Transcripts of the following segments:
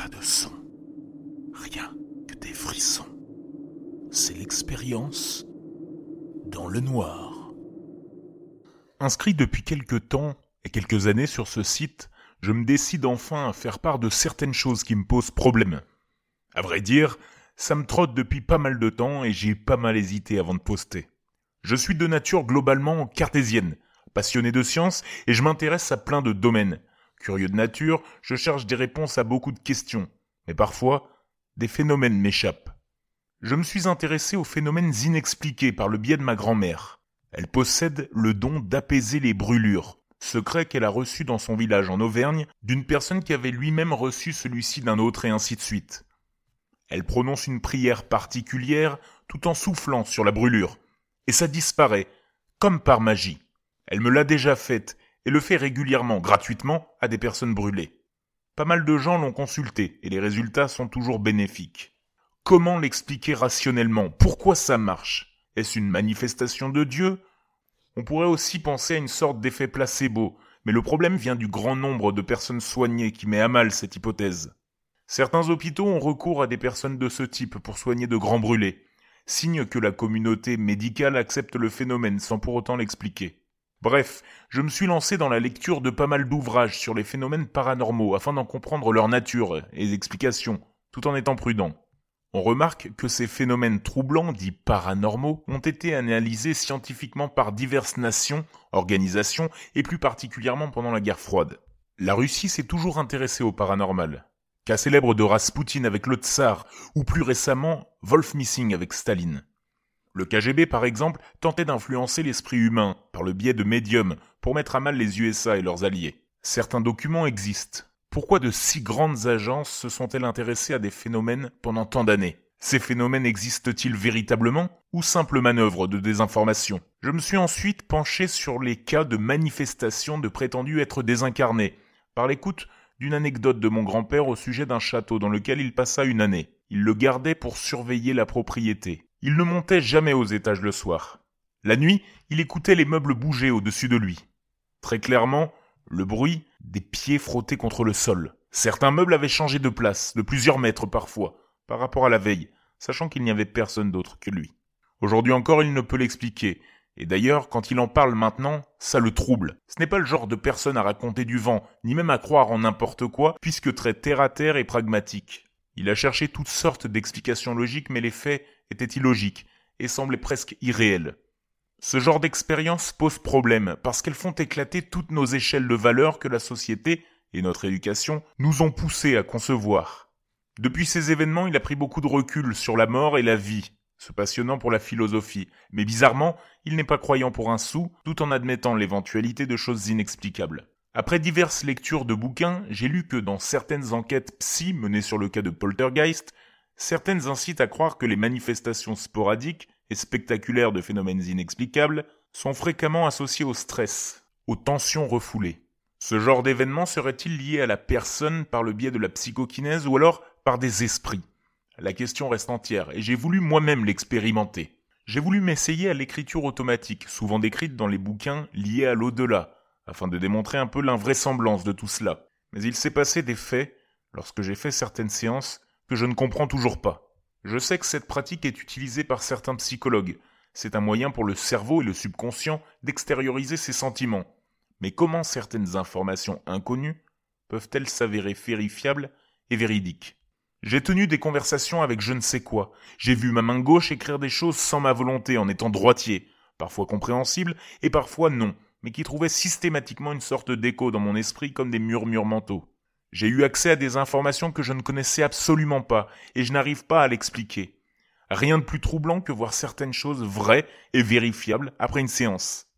Pas de son. Rien que des frissons. C'est l'expérience dans le noir. Inscrit depuis quelque temps et quelques années sur ce site, je me décide enfin à faire part de certaines choses qui me posent problème. À vrai dire, ça me trotte depuis pas mal de temps et j'ai pas mal hésité avant de poster. Je suis de nature globalement cartésienne, passionné de science et je m'intéresse à plein de domaines. Curieux de nature, je cherche des réponses à beaucoup de questions, mais parfois, des phénomènes m'échappent. Je me suis intéressé aux phénomènes inexpliqués par le biais de ma grand-mère. Elle possède le don d'apaiser les brûlures, secret qu'elle a reçu dans son village en Auvergne d'une personne qui avait lui-même reçu celui-ci d'un autre et ainsi de suite. Elle prononce une prière particulière tout en soufflant sur la brûlure, et ça disparaît, comme par magie. Elle me l'a déjà faite et le fait régulièrement, gratuitement, à des personnes brûlées. Pas mal de gens l'ont consulté et les résultats sont toujours bénéfiques. Comment l'expliquer rationnellement? Pourquoi ça marche? Est-ce une manifestation de Dieu? On pourrait aussi penser à une sorte d'effet placebo, mais le problème vient du grand nombre de personnes soignées qui met à mal cette hypothèse. Certains hôpitaux ont recours à des personnes de ce type pour soigner de grands brûlés, signe que la communauté médicale accepte le phénomène sans pour autant l'expliquer. Bref, je me suis lancé dans la lecture de pas mal d'ouvrages sur les phénomènes paranormaux afin d'en comprendre leur nature et explications, tout en étant prudent. On remarque que ces phénomènes troublants, dits paranormaux, ont été analysés scientifiquement par diverses nations, organisations, et plus particulièrement pendant la guerre froide. La Russie s'est toujours intéressée au paranormal. Cas célèbre de Rasputin avec le Tsar, ou plus récemment, Wolf Missing avec Staline. Le KGB, par exemple, tentait d'influencer l'esprit humain par le biais de médiums pour mettre à mal les USA et leurs alliés. Certains documents existent. Pourquoi de si grandes agences se sont-elles intéressées à des phénomènes pendant tant d'années? Ces phénomènes existent-ils véritablement ou simples manœuvres de désinformation? Je me suis ensuite penché sur les cas de manifestations de prétendus êtres désincarnés, par l'écoute d'une anecdote de mon grand-père au sujet d'un château dans lequel il passa une année. Il le gardait pour surveiller la propriété. Il ne montait jamais aux étages le soir. La nuit, il écoutait les meubles bouger au-dessus de lui. Très clairement, le bruit des pieds frottés contre le sol. Certains meubles avaient changé de place, de plusieurs mètres parfois, par rapport à la veille, sachant qu'il n'y avait personne d'autre que lui. Aujourd'hui encore, il ne peut l'expliquer, et d'ailleurs, quand il en parle maintenant, ça le trouble. Ce n'est pas le genre de personne à raconter du vent, ni même à croire en n'importe quoi, puisque très terre à terre et pragmatique. Il a cherché toutes sortes d'explications logiques, mais les faits étaient illogiques et semblaient presque irréels. Ce genre d'expérience pose problème parce qu'elles font éclater toutes nos échelles de valeurs que la société et notre éducation nous ont poussés à concevoir. Depuis ces événements, il a pris beaucoup de recul sur la mort et la vie, se passionnant pour la philosophie, mais bizarrement, il n'est pas croyant pour un sou, tout en admettant l'éventualité de choses inexplicables. Après diverses lectures de bouquins, j'ai lu que dans certaines enquêtes psy menées sur le cas de Poltergeist, certaines incitent à croire que les manifestations sporadiques et spectaculaires de phénomènes inexplicables sont fréquemment associés au stress, aux tensions refoulées. Ce genre d'événement serait-il lié à la personne par le biais de la psychokinèse ou alors par des esprits? La question reste entière et j'ai voulu moi-même l'expérimenter. J'ai voulu m'essayer à l'écriture automatique, souvent décrite dans les bouquins liés à l'au-delà, afin de démontrer un peu l'invraisemblance de tout cela. Mais il s'est passé des faits, lorsque j'ai fait certaines séances, que je ne comprends toujours pas. Je sais que cette pratique est utilisée par certains psychologues. C'est un moyen pour le cerveau et le subconscient d'extérioriser ses sentiments. Mais comment certaines informations inconnues peuvent-elles s'avérer vérifiables et véridiques? J'ai tenu des conversations avec je ne sais quoi. J'ai vu ma main gauche écrire des choses sans ma volonté en étant droitier, parfois compréhensible et parfois non, mais qui trouvaient systématiquement une sorte d'écho dans mon esprit comme des murmures mentaux. J'ai eu accès à des informations que je ne connaissais absolument pas, et je n'arrive pas à l'expliquer. Rien de plus troublant que voir certaines choses vraies et vérifiables après une séance.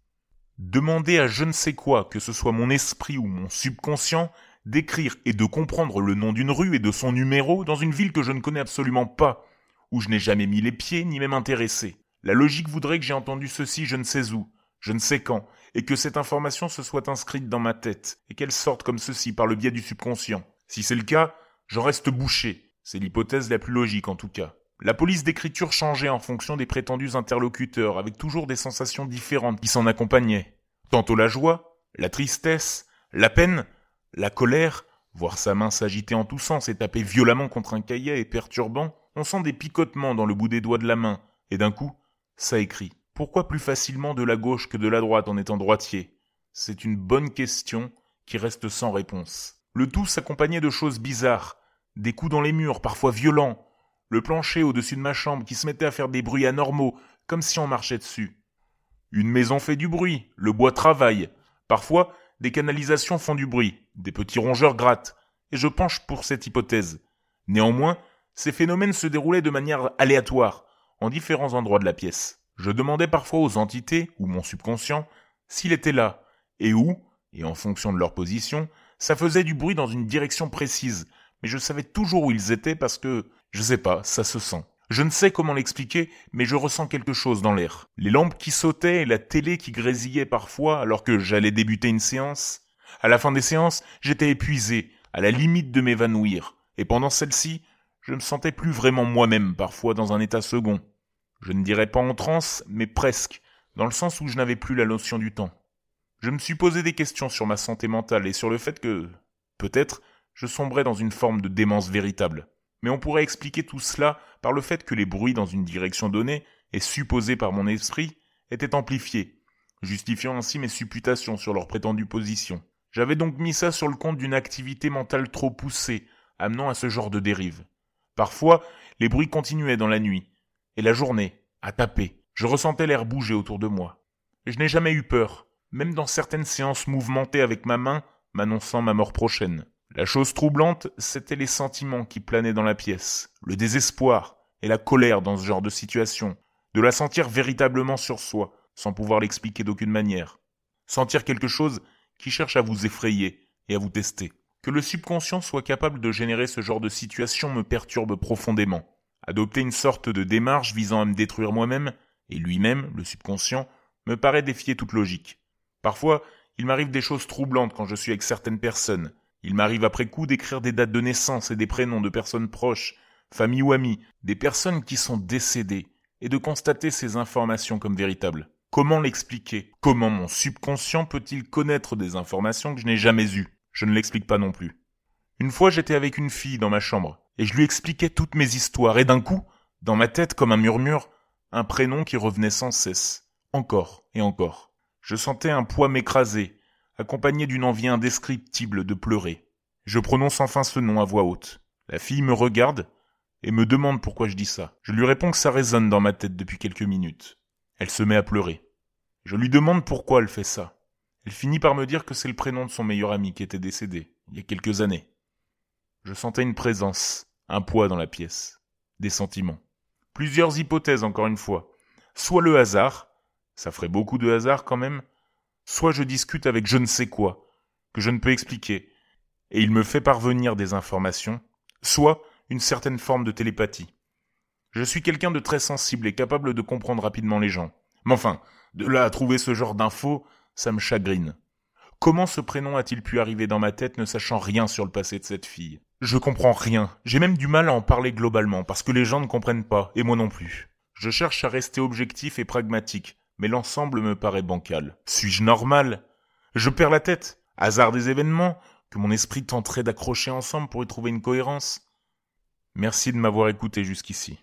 Demander à je ne sais quoi, que ce soit mon esprit ou mon subconscient, d'écrire et de comprendre le nom d'une rue et de son numéro dans une ville que je ne connais absolument pas, où je n'ai jamais mis les pieds ni même intéressé. La logique voudrait que j'ai entendu ceci je ne sais où, je ne sais quand, et que cette information se soit inscrite dans ma tête, et qu'elle sorte comme ceci par le biais du subconscient. Si c'est le cas, j'en reste bouché. C'est l'hypothèse la plus logique en tout cas. La police d'écriture changeait en fonction des prétendus interlocuteurs, avec toujours des sensations différentes qui s'en accompagnaient. Tantôt la joie, la tristesse, la peine, la colère, Voir sa main s'agiter en tous sens et taper violemment contre un cahier est perturbant. On sent des picotements dans le bout des doigts de la main, et d'un coup, ça écrit. Pourquoi plus facilement de la gauche que de la droite en étant droitier? C'est une bonne question qui reste sans réponse. Le tout s'accompagnait de choses bizarres, des coups dans les murs, parfois violents, le plancher au-dessus de ma chambre qui se mettait à faire des bruits anormaux, comme si on marchait dessus. Une maison fait du bruit, le bois travaille. Parfois, des canalisations font du bruit, des petits rongeurs grattent, et je penche pour cette hypothèse. Néanmoins, ces phénomènes se déroulaient de manière aléatoire, en différents endroits de la pièce. Je demandais parfois aux entités, ou mon subconscient, s'il était là, et où, et en fonction de leur position, ça faisait du bruit dans une direction précise, mais je savais toujours où ils étaient parce que, je sais pas, ça se sent. Je ne sais comment l'expliquer, mais je ressens quelque chose dans l'air. Les lampes qui sautaient et la télé qui grésillait parfois alors que j'allais débuter une séance. À la fin des séances, j'étais épuisé, à la limite de m'évanouir, et pendant celle-ci, je me sentais plus vraiment moi-même parfois dans un état second. Je ne dirais pas en transe, mais presque, dans le sens où je n'avais plus la notion du temps. Je me suis posé des questions sur ma santé mentale et sur le fait que, peut-être, je sombrais dans une forme de démence véritable. Mais on pourrait expliquer tout cela par le fait que les bruits dans une direction donnée, et supposés par mon esprit, étaient amplifiés, justifiant ainsi mes supputations sur leur prétendue position. J'avais donc mis ça sur le compte d'une activité mentale trop poussée, amenant à ce genre de dérive. Parfois, les bruits continuaient dans la nuit, et la journée, à taper. Je ressentais l'air bouger autour de moi. Je n'ai jamais eu peur, même dans certaines séances mouvementées avec ma main, m'annonçant ma mort prochaine. La chose troublante, c'était les sentiments qui planaient dans la pièce, le désespoir et la colère dans ce genre de situation, de la sentir véritablement sur soi, sans pouvoir l'expliquer d'aucune manière. Sentir quelque chose qui cherche à vous effrayer et à vous tester. Que le subconscient soit capable de générer ce genre de situation me perturbe profondément. Adopter une sorte de démarche visant à me détruire moi-même, et lui-même, le subconscient, me paraît défier toute logique. Parfois, il m'arrive des choses troublantes quand je suis avec certaines personnes. Il m'arrive après coup d'écrire des dates de naissance et des prénoms de personnes proches, familles ou amis, des personnes qui sont décédées, et de constater ces informations comme véritables. Comment l'expliquer? Comment mon subconscient peut-il connaître des informations que je n'ai jamais eues? Je ne l'explique pas non plus. Une fois j'étais avec une fille dans ma chambre, et je lui expliquais toutes mes histoires, et d'un coup, dans ma tête comme un murmure, un prénom qui revenait sans cesse, encore et encore. Je sentais un poids m'écraser, accompagné d'une envie indescriptible de pleurer. Je prononce enfin ce nom à voix haute. La fille me regarde et me demande pourquoi je dis ça. Je lui réponds que ça résonne dans ma tête depuis quelques minutes. Elle se met à pleurer. Je lui demande pourquoi elle fait ça. Elle finit par me dire que c'est le prénom de son meilleur ami qui était décédé, il y a quelques années. Je sentais une présence, un poids dans la pièce, des sentiments. Plusieurs hypothèses encore une fois. Soit le hasard, ça ferait beaucoup de hasard quand même, soit je discute avec je ne sais quoi, que je ne peux expliquer, et il me fait parvenir des informations, soit une certaine forme de télépathie. Je suis quelqu'un de très sensible et capable de comprendre rapidement les gens. Mais enfin, de là à trouver ce genre d'infos, ça me chagrine. Comment ce prénom a-t-il pu arriver dans ma tête ne sachant rien sur le passé de cette fille? Je comprends rien. J'ai même du mal à en parler globalement, parce que les gens ne comprennent pas, et moi non plus. Je cherche à rester objectif et pragmatique, mais l'ensemble me paraît bancal. Suis-je normal? Je perds la tête. Hasard des événements, que mon esprit tenterait d'accrocher ensemble pour y trouver une cohérence? Merci de m'avoir écouté jusqu'ici.